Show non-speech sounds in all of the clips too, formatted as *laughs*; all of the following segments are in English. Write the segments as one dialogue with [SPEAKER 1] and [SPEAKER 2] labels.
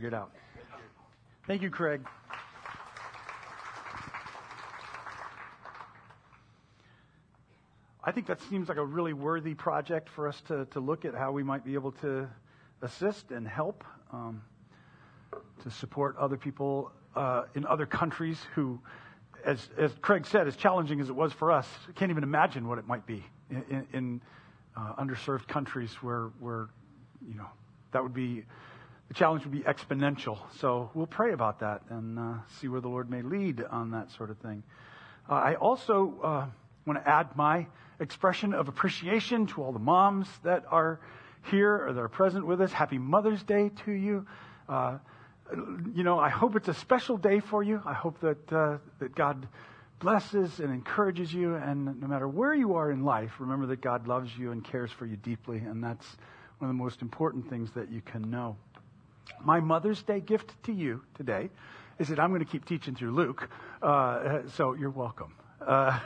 [SPEAKER 1] figure it out. Thank you, Craig. I think that seems like a really worthy project for us to, to look at how we might be able to assist and help um, to support other people uh, in other countries who, as, as Craig said, as challenging as it was for us, can't even imagine what it might be in, in, in uh, underserved countries where, where, you know, that would be, the challenge would be exponential. So we'll pray about that and uh, see where the Lord may lead on that sort of thing. Uh, I also uh, want to add my expression of appreciation to all the moms that are here or that are present with us. Happy Mother's Day to you. Uh, you know, I hope it's a special day for you. I hope that uh, that God blesses and encourages you, and no matter where you are in life, remember that God loves you and cares for you deeply, and that's one of the most important things that you can know. My Mother's Day gift to you today is that I'm going to keep teaching through Luke, uh, so you're welcome. Uh,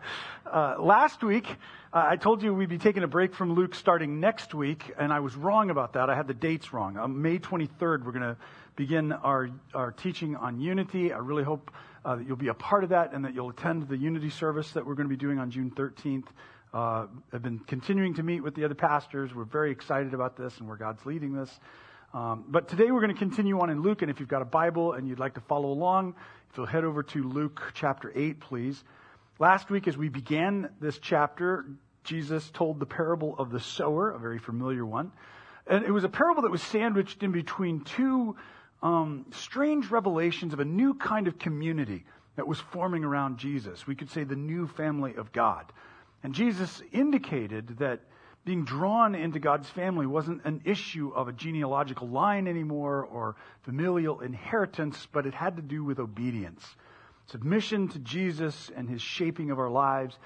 [SPEAKER 1] *laughs* uh, last week, uh, I told you we'd be taking a break from Luke starting next week, and I was wrong about that. I had the dates wrong. On May 23rd, we're going to begin our, our teaching on unity. I really hope uh, that you'll be a part of that and that you'll attend the unity service that we're going to be doing on June 13th. Uh, I've been continuing to meet with the other pastors. We're very excited about this and where God's leading this. Um, but today we're going to continue on in Luke, and if you've got a Bible and you'd like to follow along, if you'll head over to Luke chapter 8, please. Last week, as we began this chapter, Jesus told the parable of the sower, a very familiar one. And it was a parable that was sandwiched in between two um, strange revelations of a new kind of community that was forming around Jesus. We could say the new family of God. And Jesus indicated that being drawn into God's family wasn't an issue of a genealogical line anymore or familial inheritance, but it had to do with obedience. Submission to Jesus and his shaping of our lives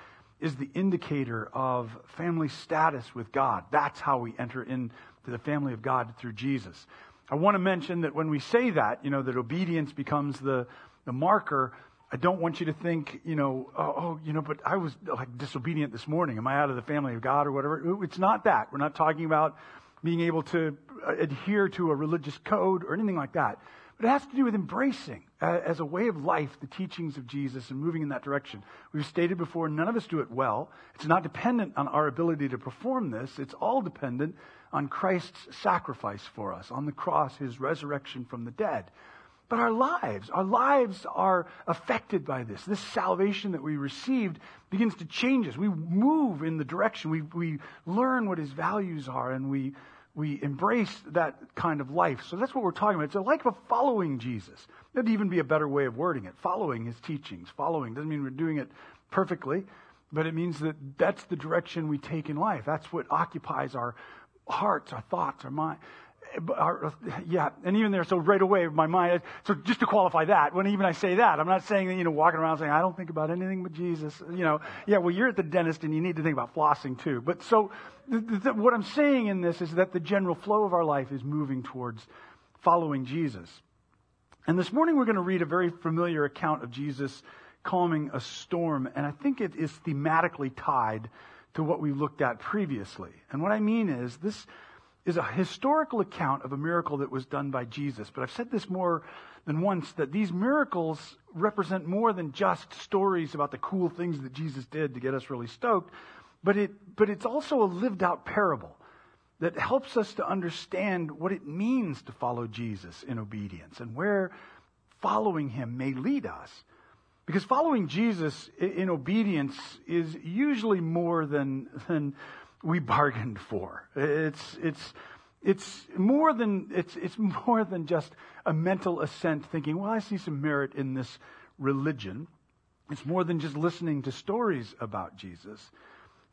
[SPEAKER 1] is the indicator of family status with God. That's how we enter into the family of God through Jesus. I want to mention that when we say that, you know, that obedience becomes the, the marker, I don't want you to think, you know, oh, oh, you know, but I was like disobedient this morning. Am I out of the family of God or whatever? It's not that. We're not talking about being able to adhere to a religious code or anything like that. But it has to do with embracing uh, as a way of life the teachings of Jesus and moving in that direction. We've stated before, none of us do it well. It's not dependent on our ability to perform this. It's all dependent on Christ's sacrifice for us, on the cross, his resurrection from the dead. But our lives, our lives are affected by this. This salvation that we received begins to change us. We move in the direction. We, we learn what his values are and we we embrace that kind of life. So that's what we're talking about. It's a life of following Jesus. That'd even be a better way of wording it. Following his teachings. Following doesn't mean we're doing it perfectly, but it means that that's the direction we take in life. That's what occupies our hearts, our thoughts, our mind. Our, uh, yeah, and even there, so right away, my mind, so just to qualify that, when even I say that, I'm not saying that, you know, walking around saying, I don't think about anything but Jesus, you know, yeah, well, you're at the dentist and you need to think about flossing too. But so, what I'm saying in this is that the general flow of our life is moving towards following Jesus. And this morning we're going to read a very familiar account of Jesus calming a storm, and I think it is thematically tied to what we looked at previously. And what I mean is this is a historical account of a miracle that was done by Jesus. But I've said this more than once that these miracles represent more than just stories about the cool things that Jesus did to get us really stoked, but it but it's also a lived out parable that helps us to understand what it means to follow Jesus in obedience and where following him may lead us. Because following Jesus in obedience is usually more than, than we bargained for. It's, it's, it's more than, it's, it's more than just a mental assent thinking, well, I see some merit in this religion. It's more than just listening to stories about Jesus.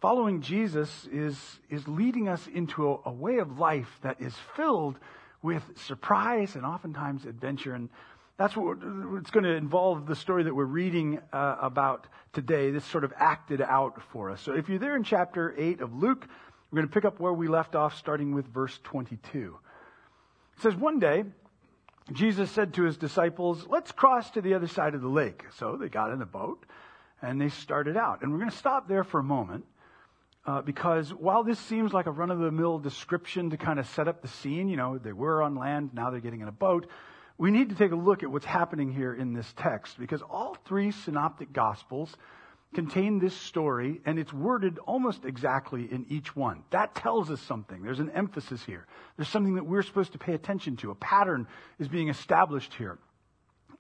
[SPEAKER 1] Following Jesus is, is leading us into a, a way of life that is filled with surprise and oftentimes adventure. And that's what it's going to involve the story that we're reading uh, about today. This sort of acted out for us. So if you're there in chapter 8 of Luke, we're going to pick up where we left off, starting with verse 22. It says, One day, Jesus said to his disciples, Let's cross to the other side of the lake. So they got in the boat and they started out. And we're going to stop there for a moment uh, because while this seems like a run of the mill description to kind of set up the scene, you know, they were on land, now they're getting in a boat, we need to take a look at what's happening here in this text because all three synoptic gospels contain this story and it's worded almost exactly in each one. That tells us something. There's an emphasis here. There's something that we're supposed to pay attention to. A pattern is being established here.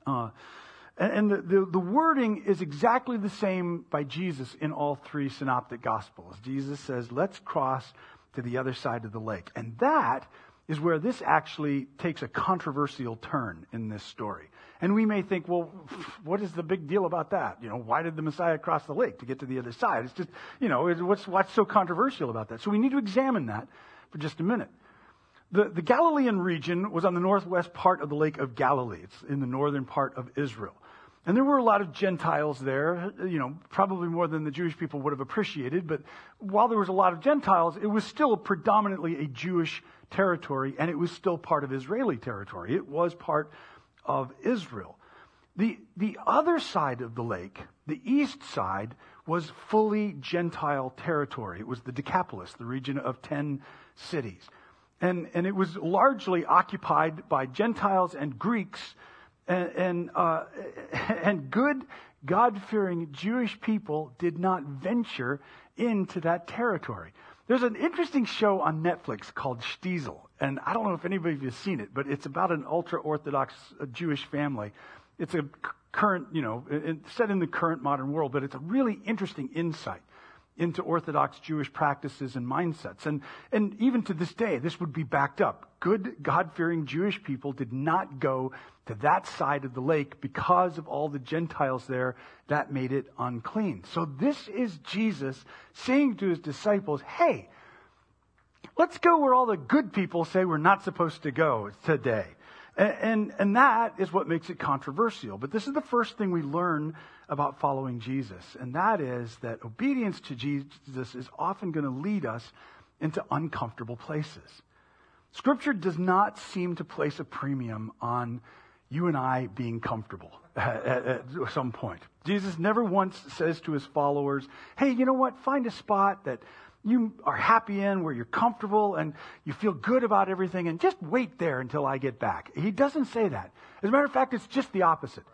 [SPEAKER 1] Uh, and the, the, the, wording is exactly the same by Jesus in all three synoptic gospels. Jesus says, let's cross to the other side of the lake. And that is where this actually takes a controversial turn in this story. And we may think, well, *laughs* what is the big deal about that? You know, why did the Messiah cross the lake to get to the other side? It's just, you know, what's, what's so controversial about that? So we need to examine that for just a minute. The, the Galilean region was on the northwest part of the Lake of Galilee. It's in the northern part of Israel. And there were a lot of Gentiles there, you know, probably more than the Jewish people would have appreciated. But while there was a lot of Gentiles, it was still predominantly a Jewish territory, and it was still part of Israeli territory. It was part of Israel. The, the other side of the lake, the east side, was fully Gentile territory. It was the Decapolis, the region of ten cities. And, and it was largely occupied by Gentiles and Greeks and, and, uh, *laughs* and good, God fearing Jewish people did not venture into that territory. There's an interesting show on Netflix called Shtisel, and I don't know if anybody of you has seen it, but it's about an ultra Orthodox uh, Jewish family. It's a current, you know, set in the current modern world, but it's a really interesting insight into Orthodox Jewish practices and mindsets. And, and even to this day, this would be backed up. Good, God fearing Jewish people did not go to that side of the lake because of all the Gentiles there that made it unclean. So this is Jesus saying to his disciples, hey, let's go where all the good people say we're not supposed to go today. And, and, and, that is what makes it controversial. But this is the first thing we learn about following Jesus. And that is that obedience to Jesus is often going to lead us into uncomfortable places. Scripture does not seem to place a premium on you and I being comfortable *laughs* at, at, at, some point. Jesus never once says to his followers, hey, you know what? Find a spot that you are happy in, where you're comfortable and you feel good about everything, and just wait there until I get back. He doesn't say that. As a matter of fact, it's just the opposite.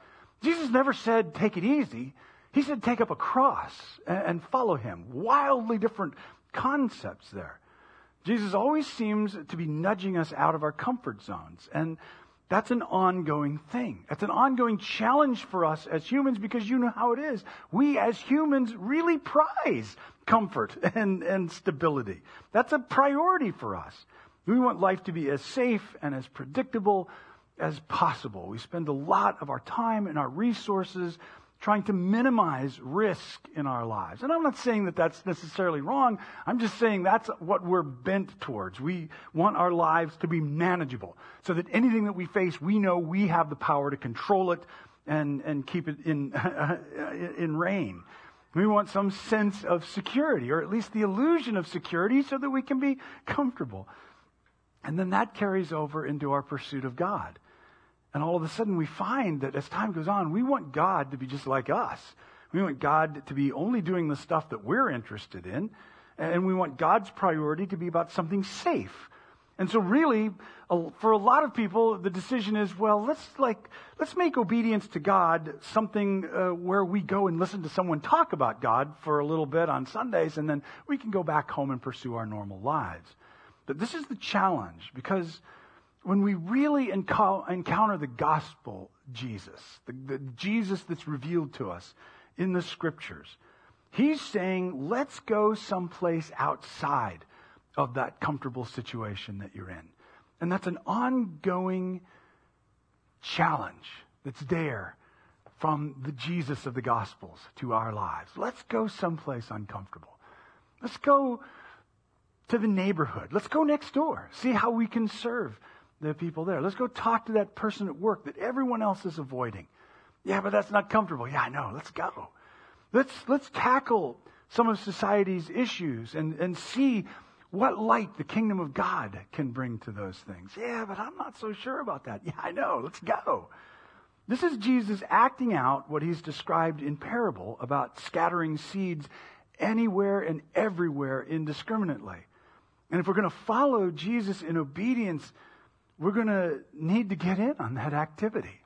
[SPEAKER 1] Jesus never said, take it easy. He said, take up a cross and, follow him. Wildly different concepts there. Jesus always seems to be nudging us out of our comfort zones. And that's an ongoing thing. That's an ongoing challenge for us as humans because you know how it is. We as humans really prize comfort *laughs* and, and stability. That's a priority for us. We want life to be as safe and as predictable as possible. We spend a lot of our time and our resources trying to minimize risk in our lives. And I'm not saying that that's necessarily wrong. I'm just saying that's what we're bent towards. We want our lives to be manageable so that anything that we face, we know we have the power to control it and, and keep it in, *laughs* in rein. We want some sense of security, or at least the illusion of security, so that we can be comfortable. And then that carries over into our pursuit of God. And all of a sudden we find that as time goes on, we want God to be just like us. We want God to be only doing the stuff that we're interested in. And we want God's priority to be about something safe. And so really, for a lot of people, the decision is, well, let's like, let's make obedience to God something uh, where we go and listen to someone talk about God for a little bit on Sundays, and then we can go back home and pursue our normal lives. But this is the challenge because when we really encounter the gospel Jesus, the, the Jesus that's revealed to us in the scriptures, he's saying, let's go someplace outside of that comfortable situation that you're in. And that's an ongoing challenge that's there from the Jesus of the Gospels to our lives. Let's go someplace uncomfortable. Let's go to the neighborhood. Let's go next door. See how we can serve the people there. Let's go talk to that person at work that everyone else is avoiding. Yeah, but that's not comfortable. Yeah, I know. Let's go. Let's, let's tackle some of society's issues and, and see what light the kingdom of God can bring to those things. Yeah, but I'm not so sure about that. *laughs* Yeah, I know. Let's go. This is Jesus acting out what he's described in parable about scattering seeds anywhere and everywhere indiscriminately. And if we're going to follow Jesus in obedience, we're going to need to get in on that activity.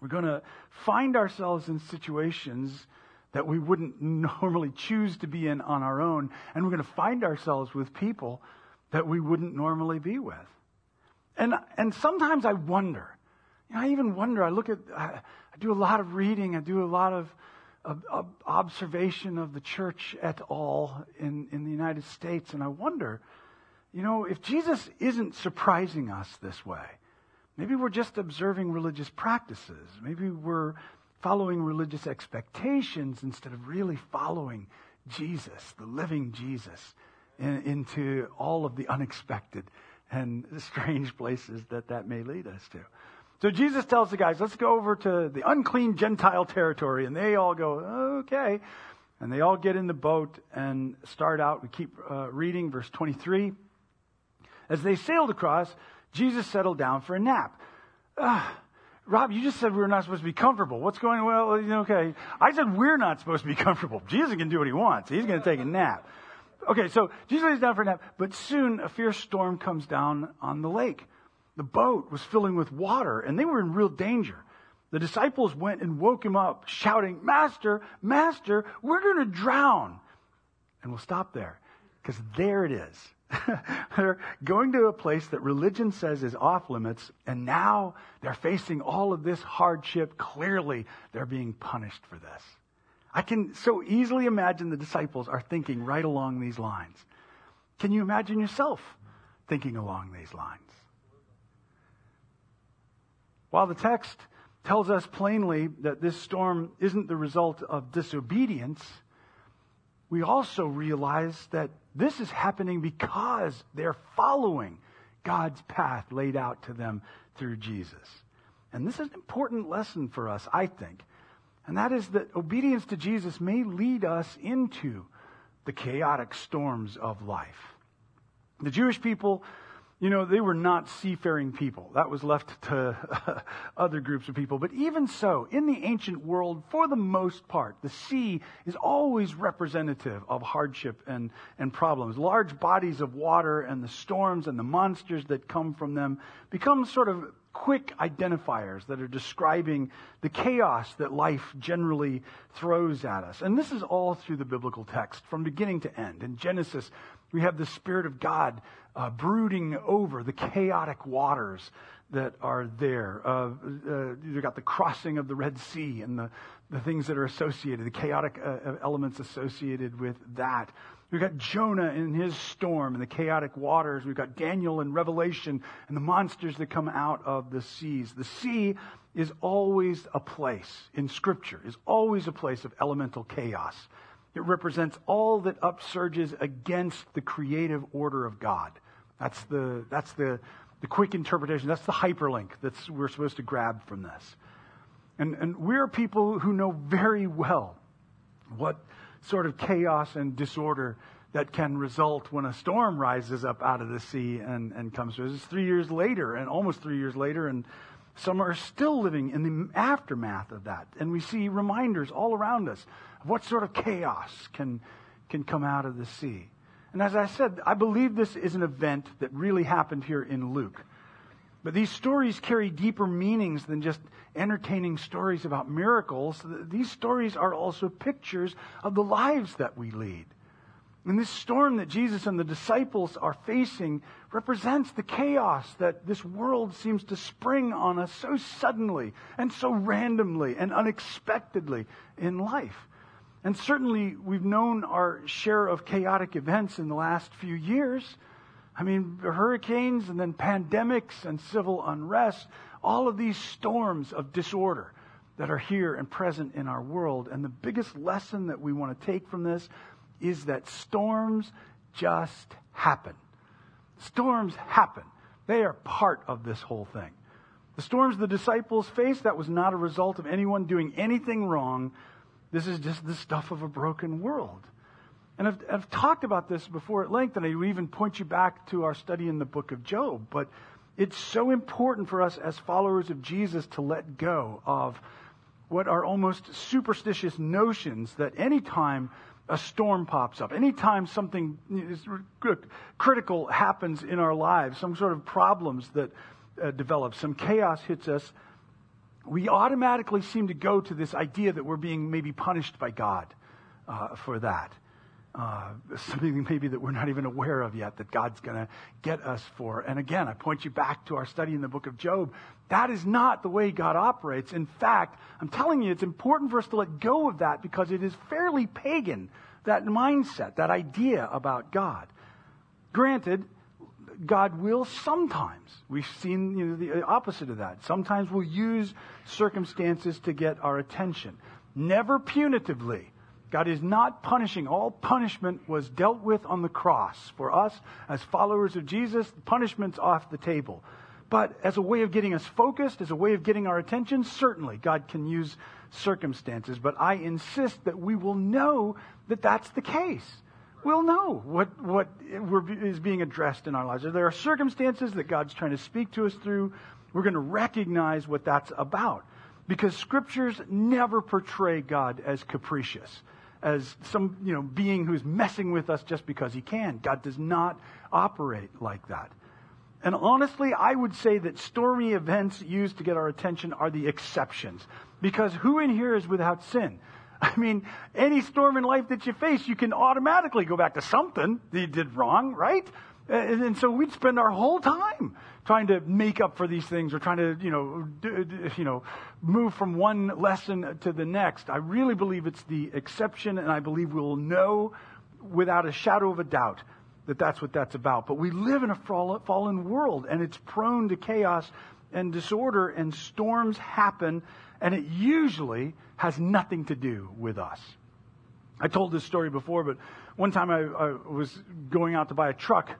[SPEAKER 1] We're going to find ourselves in situations that we wouldn't *laughs* normally choose to be in on our own, and we're going to find ourselves with people that we wouldn't normally be with. And, and sometimes I wonder, you know, I even wonder, I look at, I, I do a lot of reading, I do a lot of, of, of observation of the church at all in, in the United States, and I wonder, you know, if Jesus isn't surprising us this way, maybe we're just observing religious practices, maybe we're following religious expectations instead of really following Jesus, the living Jesus, in, into all of the unexpected and *laughs* strange places that that may lead us to. So Jesus tells the guys, let's go over to the unclean Gentile territory. And they all go, okay. And they all get in the boat and start out. We keep uh, reading verse 23. As they sailed across, Jesus settled down for a nap. Uh, Rob, you just said we were not supposed to be comfortable. What's going on? Well, okay. I said we're not supposed to be comfortable. Jesus can do what he wants. He's going to take a nap. Okay, so Jesus lays down for a nap, but soon a fierce storm comes down on the lake. The boat was filling with water, and they were in real danger. The disciples went and woke him up, shouting, Master, Master, we're going to drown. And we'll stop there, because there it is. *laughs* they're going to a place that religion says is off limits, and now they're facing all of this hardship. Clearly, they're being punished for this. I can so easily imagine the disciples are thinking right along these lines. Can you imagine yourself thinking along these lines? While the text tells us plainly that this storm isn't the result of disobedience, we also realize that this is happening because they're following God's path laid out to them through Jesus. And this is an important lesson for us, I think. And that is that obedience to Jesus may lead us into the chaotic storms of life. The Jewish people you know, they were not seafaring people. That was left *laughs* to other groups of people. But even so, in the ancient world, for the most part, the sea is always representative of hardship and, and problems. Large bodies of water and the storms and the monsters that come from them become sort of quick identifiers that are describing the chaos that life generally throws at us. And this is all through the biblical text, from beginning to end. In Genesis, we have the Spirit of God uh, brooding over the chaotic waters that are there. Uh, uh, you've got the crossing of the Red Sea and the, the things that are associated, the chaotic uh, uh, elements associated with that. We've got Jonah in his storm and the chaotic waters. We've got Daniel in Revelation and the monsters that come out of the seas. The sea is always a place in Scripture, is always a place of elemental chaos. It represents all that upsurges against the creative order of God. That's the, that's the, the quick interpretation. That's the hyperlink that we're supposed to grab from this. And, and we're people who know very well what sort of chaos and disorder that can result when a storm rises up out of the sea and, and comes to us. It's three years later, and almost three years later, and some are still living in the aftermath of that. And we see reminders all around us of what sort of chaos can, can come out of the sea. And as I said, I believe this is an event that really happened here in Luke. But these stories carry deeper meanings than just entertaining stories about miracles. These stories are also pictures of the lives that we lead. And this storm that Jesus and the disciples are facing represents the chaos that this world seems to spring on us so suddenly and so randomly and unexpectedly in life. And certainly, we've known our share of chaotic events in the last few years. I mean, hurricanes and then pandemics and civil unrest, all of these storms of disorder that are here and present in our world. And the biggest lesson that we want to take from this is that storms just happen. Storms happen. They are part of this whole thing. The storms the disciples faced, that was not a result of anyone doing anything wrong, this is just the stuff of a broken world. And I've, I've talked about this before at length, and I even point you back to our study in the book of Job. But it's so important for us as followers of Jesus to let go of what are almost superstitious notions that anytime a storm pops up, anytime something critical happens in our lives, some sort of problems that uh, develop, some chaos hits us, we automatically seem to go to this idea that we're being maybe punished by God uh, for that. Uh, *laughs* something maybe that we're not even aware of yet that God's going to get us for. And again, I point you back to our study in the book of Job. That is not the way God operates. In fact, I'm telling you, it's important for us to let go of that because it is fairly pagan, that mindset, that idea about God. Granted, God will sometimes, we've seen you know, the opposite of that. Sometimes we'll use circumstances to get our attention. Never punitively. God is not punishing. All punishment was dealt with on the cross. For us, as followers of Jesus, punishment's off the table. But as a way of getting us focused, as a way of getting our attention, certainly God can use circumstances. But I insist that we will know that that's the case. We'll know what, what is being addressed in our lives. If there are circumstances that God's trying to speak to us through, we're going to recognize what that's about. Because scriptures never portray God as capricious as some you know being who's messing with us just because he can. God does not operate like that. And honestly, I would say that stormy events used to get our attention are the exceptions. Because who in here is without sin? I mean, any storm in life that you face, you can automatically go back to something that you did wrong, right? And, so we'd spend our whole time trying to make up for these things or trying to, you know, you know, move from one lesson to the next. I really believe it's the exception, and I believe we'll know without a shadow of a doubt that that's what that's about. But we live in a fallen world, and it's prone to chaos and disorder, and storms happen, and it usually has nothing to do with us. I told this story before, but one time I, I was going out to buy a truck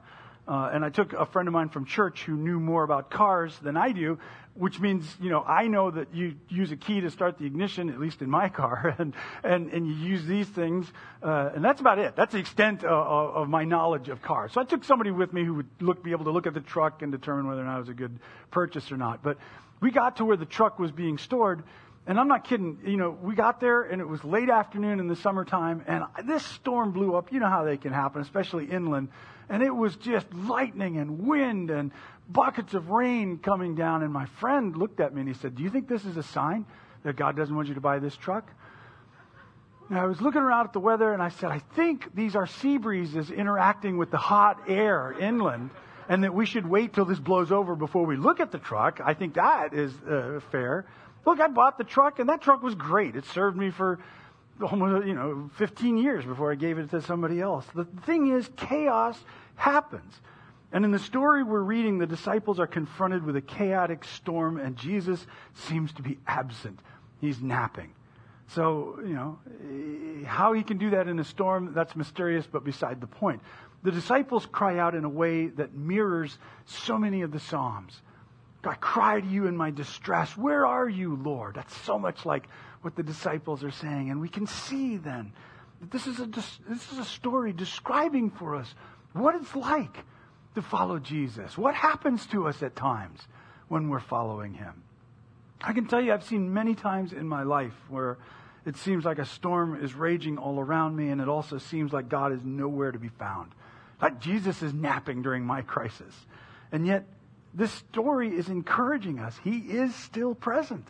[SPEAKER 1] uh, and I took a friend of mine from church who knew more about cars than I do, which means, you know, I know that you use a key to start the ignition, at least in my *laughs* car, and, and, and you use these things, uh, and that's about it. That's the extent of, of, my knowledge of cars. So I took somebody with me who would look, be able to look at the truck and determine whether or not it was a good purchase or not. But we got to where the truck was being stored, and I'm not kidding, you know, we got there and it was late afternoon in the summertime, and this storm blew up. You know how they can happen, especially inland and it was just lightning and wind and buckets of rain coming down. And my friend looked at me and he said, Do you think this is a sign that God doesn't want you to buy this truck? And I was looking around at the weather and I said, I think these are sea breezes interacting with the hot air inland and that we should wait till this blows over before we look at the truck. I think that is uh, fair. Look, I bought the truck and that truck was great. It served me for almost, you know, 15 years before I gave it to somebody else. The thing is, chaos happens. And in the story we're reading, the disciples are confronted with a chaotic storm, and Jesus seems to be absent. He's napping. So, you know, how he can do that in a storm, that's mysterious, but beside the point. The disciples cry out in a way that mirrors so many of the Psalms. I cry to you in my distress. Where are you, Lord? That's so much like what the disciples are saying. And we can see then that this is a, this is a story describing for us what it's like to follow Jesus. What happens to us at times when we're following him. I can tell you, I've seen many times in my life where it seems like a storm is raging all around me, and it also seems like God is nowhere to be found. Like Jesus is napping during my crisis. And yet, this story is encouraging us. He is still present.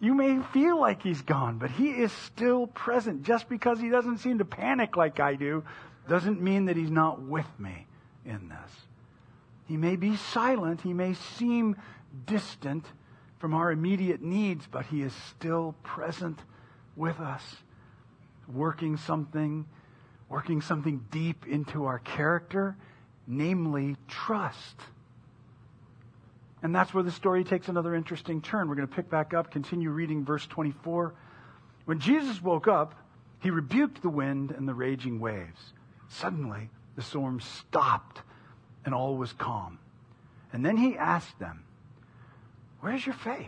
[SPEAKER 1] You may feel like he's gone, but he is still present. Just because he doesn't seem to panic like I do doesn't mean that he's not with me in this. He may be silent, he may seem distant from our immediate needs, but he is still present with us, working something, working something deep into our character, namely trust. And that's where the story takes another interesting turn. We're going to pick back up, continue reading verse 24. When Jesus woke up, he rebuked the wind and the raging waves. Suddenly, the storm stopped and all was calm. And then he asked them, Where's your faith?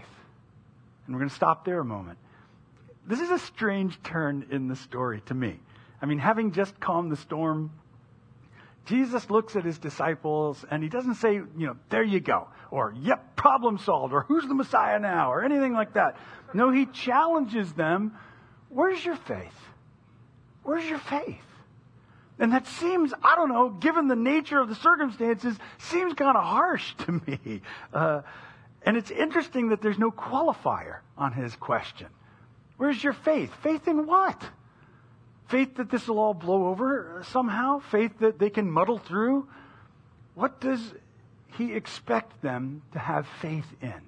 [SPEAKER 1] And we're going to stop there a moment. This is a strange turn in the story to me. I mean, having just calmed the storm, Jesus looks at his disciples and he doesn't say, you know, there you go, or yep, problem solved, or who's the Messiah now, or anything like that. No, he challenges them, where's your faith? Where's your faith? And that seems, I don't know, given the nature of the circumstances, seems kind of harsh to me. Uh, and it's interesting that there's no qualifier on his question. Where's your faith? Faith in what? Faith that this will all blow over somehow? Faith that they can muddle through? What does he expect them to have faith in?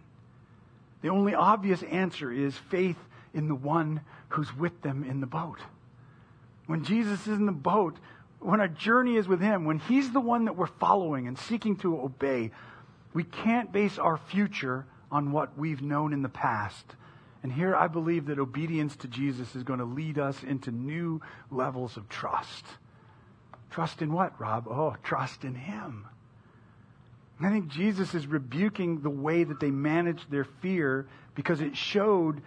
[SPEAKER 1] The only obvious answer is faith in the one who's with them in the boat. When Jesus is in the boat, when our journey is with him, when he's the one that we're following and seeking to obey, we can't base our future on what we've known in the past. And here I believe that obedience to Jesus is going to lead us into new levels of trust. Trust in what, Rob? Oh, trust in Him. I think Jesus is rebuking the way that they managed their fear because it showed,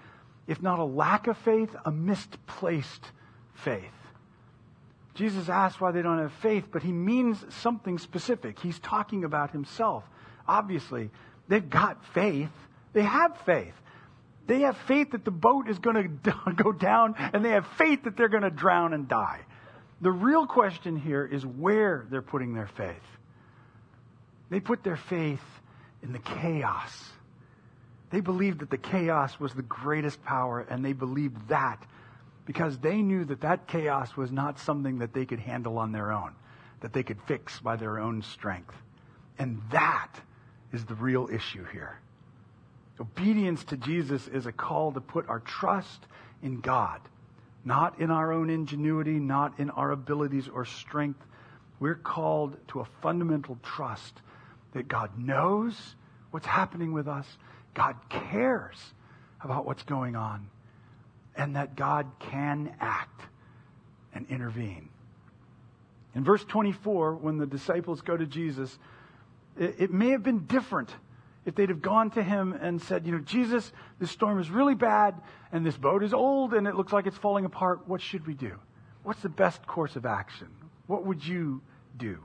[SPEAKER 1] if not a lack of faith, a misplaced faith. Jesus asks why they don't have faith, but he means something specific. He's talking about himself obviously, they've got faith. They have faith. They have faith that the boat is going *laughs* to go down, and they have faith that they're going to drown and die. The real question here is where they're putting their faith. They put their faith in the chaos. They believed that the chaos was the greatest power, and they believed that because they knew that that chaos was not something that they could handle on their own, that they could fix by their own strength. And that is the real issue here. Obedience to Jesus is a call to put our trust in God, not in our own ingenuity, not in our abilities or strength. We're called to a fundamental trust that God knows what's happening with us, God cares about what's going on, and that God can act and intervene. In verse 24, when the disciples go to Jesus, it, it may have been different if they'd have gone to him and said, You know, Jesus, this storm is really bad, and this boat is old, and it looks like it's falling apart. What should we do? What's the best course of action? What would you do?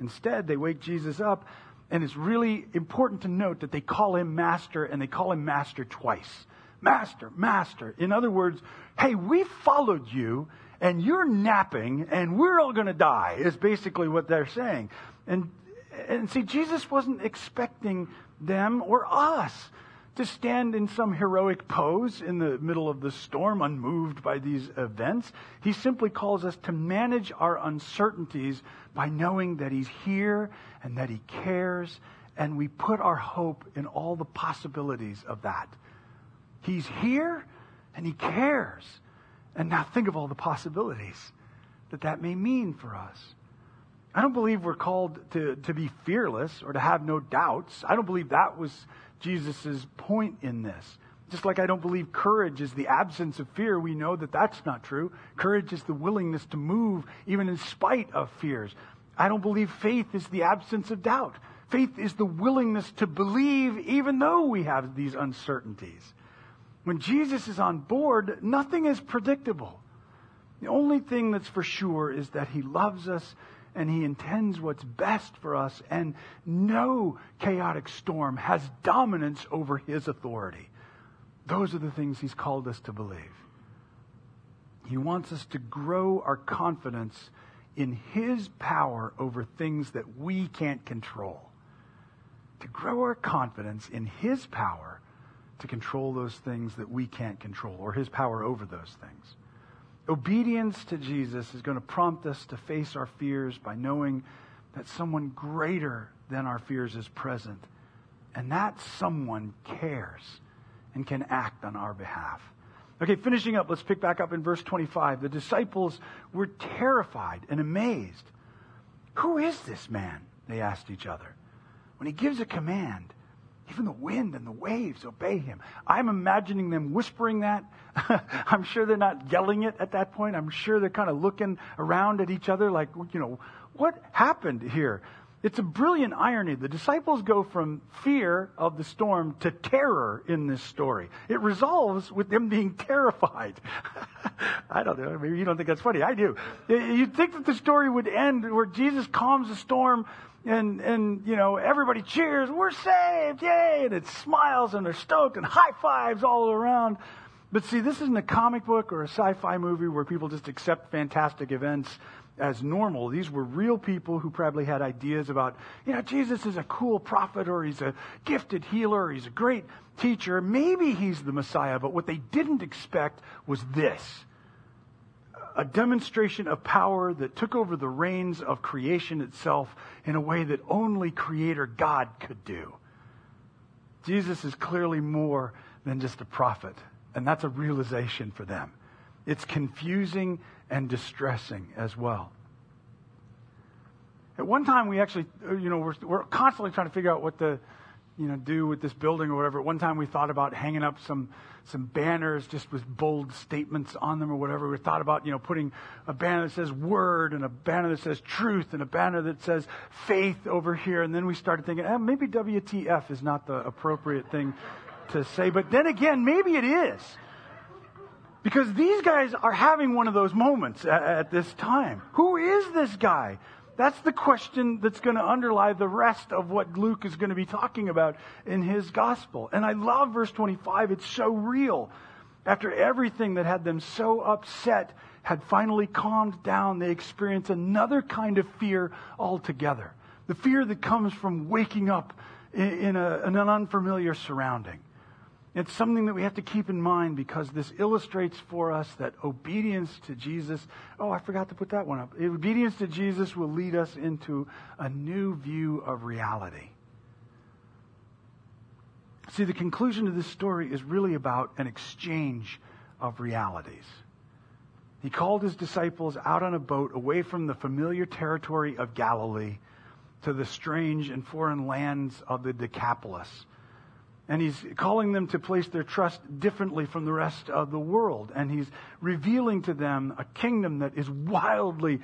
[SPEAKER 1] Instead, they wake Jesus up, and it's really important to note that they call him Master, and they call him Master twice. Master, Master. In other words, hey, we followed you, and you're napping, and we're all going to die, is basically what they're saying. And and see, Jesus wasn't expecting them or us to stand in some heroic pose in the middle of the storm, unmoved by these events. He simply calls us to manage our uncertainties by knowing that He's here and that He cares, and we put our hope in all the possibilities of that. He's here and He cares. And now think of all the possibilities that that may mean for us. I don't believe we're called to, to be fearless or to have no doubts. I don't believe that was Jesus' point in this. Just like I don't believe courage is the absence of fear, we know that that's not true. Courage is the willingness to move even in spite of fears. I don't believe faith is the absence of doubt. Faith is the willingness to believe even though we have these uncertainties. When Jesus is on board, nothing is predictable. The only thing that's for sure is that he loves us and He intends what's best for us, and no chaotic storm has dominance over His authority. Those are the things He's called us to believe. He wants us to grow our confidence in His power over things that we can't control. To grow our confidence in His power to control those things that we can't control, or His power over those things. Obedience to Jesus is going to prompt us to face our fears by knowing that someone greater than our fears is present. And that someone cares and can act on our behalf. Okay, finishing up, let's pick back up in verse 25. The disciples were terrified and amazed. Who is this man? They asked each other. When he gives a command, even the wind and the waves obey him. I'm imagining them whispering that. *laughs* I'm sure they're not yelling it at that point. I'm sure they're kind of looking around at each other like, you know, what happened here? It's a brilliant irony. The disciples go from fear of the storm to terror in this story. It resolves with them being *laughs* terrified. I don't know. Maybe you don't think that's funny. I do. You'd think that the story would end where Jesus calms the storm and, and, you know, everybody cheers, we're saved, yay, and it smiles and they're stoked and high fives all around. But see, this isn't a comic book or a sci fi movie where people just accept fantastic events as normal. These were real people who probably had ideas about, you know, Jesus is a cool prophet or he's a gifted healer he's a great teacher. Maybe he's the Messiah, but what they didn't expect was this a demonstration of power that took over the reins of creation itself in a way that only Creator God could do. Jesus is clearly more than just a prophet, and that's a realization for them. It's confusing and distressing as well. At one time, we actually, you know, we're, we're constantly trying to figure out what to, you know, do with this building or whatever. At one time, we thought about hanging up some some banners just with bold statements on them or whatever. We thought about, you know, putting a banner that says word and a banner that says truth and a banner that says faith over here. And then we started thinking, eh, maybe WTF is not the appropriate thing to say. But then again, maybe it is. Because these guys are having one of those moments at, at this time. Who is this guy? That's the question that's going to underlie the rest of what Luke is going to be talking about in his gospel. And I love verse 25. It's so real. After everything that had them so upset had finally calmed down, they experience another kind of fear altogether. The fear that comes from waking up in, a, in an unfamiliar surrounding. It's something that we have to keep in mind because this illustrates for us that obedience to Jesus, oh, I forgot to put that one up. Obedience to Jesus will lead us into a new view of reality. See, the conclusion of this story is really about an exchange of realities. He called his disciples out on a boat away from the familiar territory of Galilee to the strange and foreign lands of the Decapolis and he's calling them to place their trust differently from the rest of the world. And he's revealing to them a kingdom that is wildly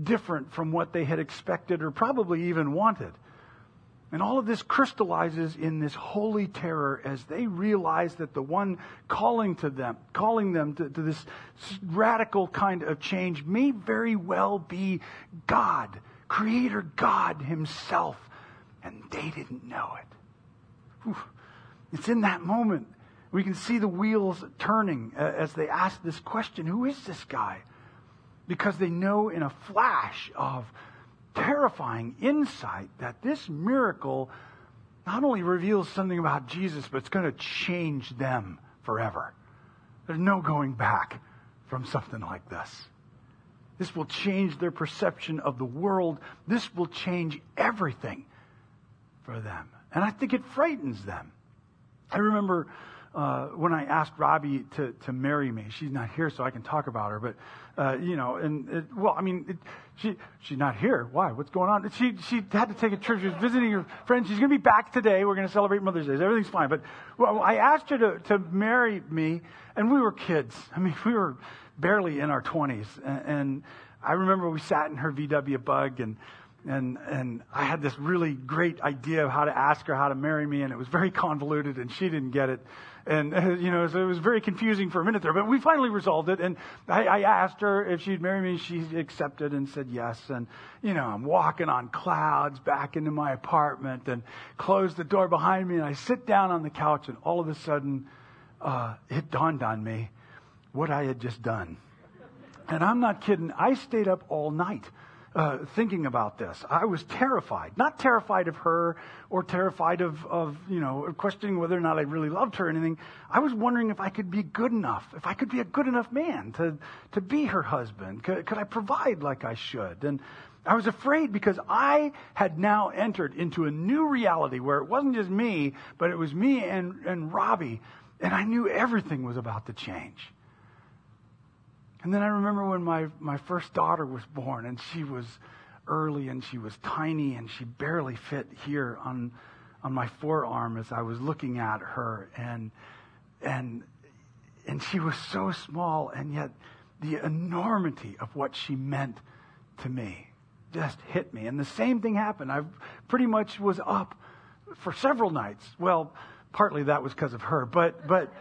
[SPEAKER 1] different from what they had expected or probably even wanted. And all of this crystallizes in this holy terror as they realize that the one calling to them, calling them to, to this radical kind of change may very well be God, Creator God Himself. And they didn't know it. Whew. It's in that moment we can see the wheels turning uh, as they ask this question Who is this guy? Because they know in a flash of terrifying insight that this miracle not only reveals something about Jesus, but it's going to change them forever. There's no going back from something like this. This will change their perception of the world. This will change everything for them. And I think it frightens them. I remember uh, when I asked Robbie to, to marry me. She's not here, so I can talk about her. But uh, you know, and it, well, I mean, it, she she's not here. Why? What's going on? She she had to take a trip. She was visiting her friend. She's going to be back today. We're going to celebrate Mother's Day. Everything's fine. But well, I asked her to to marry me, and we were kids. I mean, we were barely in our twenties, and, and I remember we sat in her VW Bug and and and I had this really great idea of how to ask her how to marry me, and it was very convoluted, and she didn't get it, and *laughs* you know, so it was very confusing for a minute there. But we finally resolved it, and I, I asked her if she'd marry me. She accepted and said yes, and you know, I'm walking on clouds back into my apartment, and close the door behind me, and I sit down on the couch, and all of a sudden, uh, it dawned on me what I had just done, and I'm not kidding. I stayed up all night uh, thinking about this. I was terrified. Not terrified of her or terrified of, of, you know, questioning whether or not I really loved her or anything. I was wondering if I could be good enough, if I could be a good enough man to, to be her husband. Could, could I provide like I should? And I was afraid because I had now entered into a new reality where it wasn't just me, but it was me and, and Robbie. And I knew everything was about to change. And then I remember when my, my first daughter was born, and she was early and she was tiny and she barely fit here on on my forearm as I was looking at her. And and and she was so small and yet the enormity of what she meant to me just hit me. And the same thing happened. I pretty much was up for several nights. Well partly that was because of her but but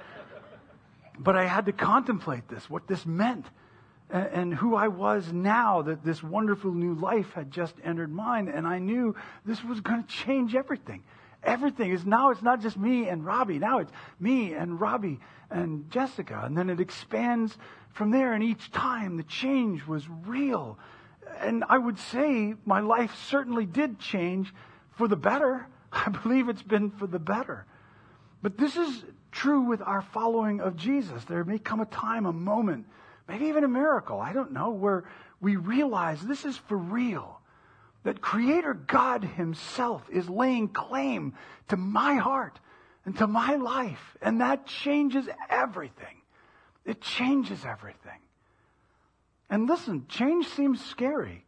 [SPEAKER 1] but I had to contemplate this, what this meant, and, and who I was now that this wonderful new life had just entered mine. And I knew this was going to change everything. everything is now it's not just me and Robbie. Now it's me and Robbie and Jessica. And then it expands from there. And each time the change was real. And I would say my life certainly did change for the better. *laughs* I believe it's been for the better. But this is true with our following of Jesus. There may come a time, a moment, maybe even a miracle, I don't know, where we realize this is for real. That Creator God Himself is laying claim to my heart and to my life. And that changes everything. It changes everything. And listen, change seems scary.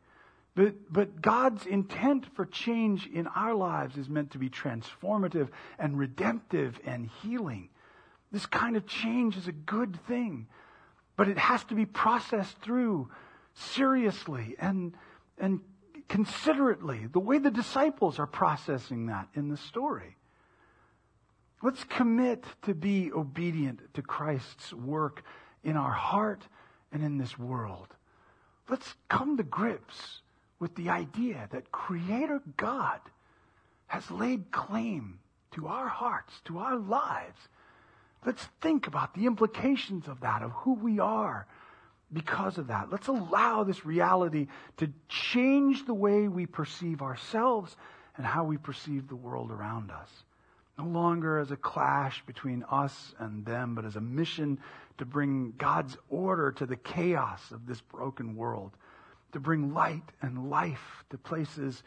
[SPEAKER 1] But, but God's intent for change in our lives is meant to be transformative and redemptive and healing. This kind of change is a good thing, but it has to be processed through seriously and, and considerately, the way the disciples are processing that in the story. Let's commit to be obedient to Christ's work in our heart and in this world. Let's come to grips with the idea that Creator God has laid claim to our hearts, to our lives. Let's think about the implications of that, of who we are because of that. Let's allow this reality to change the way we perceive ourselves and how we perceive the world around us. No longer as a clash between us and them, but as a mission to bring God's order to the chaos of this broken world to bring light and life to places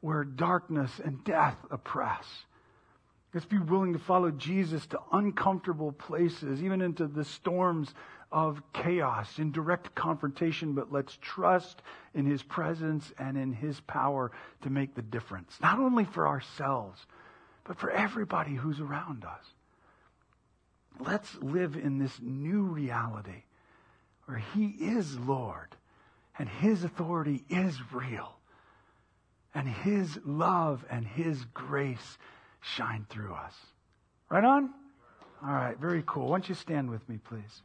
[SPEAKER 1] where darkness and death oppress. Let's be willing to follow Jesus to uncomfortable places, even into the storms of chaos, in direct confrontation, but let's trust in His presence and in His power to make the difference, not only for ourselves, but for everybody who's around us. Let's live in this new reality where He is Lord and His authority is real. And His love and His grace shine through us. Right on? All right, very cool. Why don't you stand with me, please?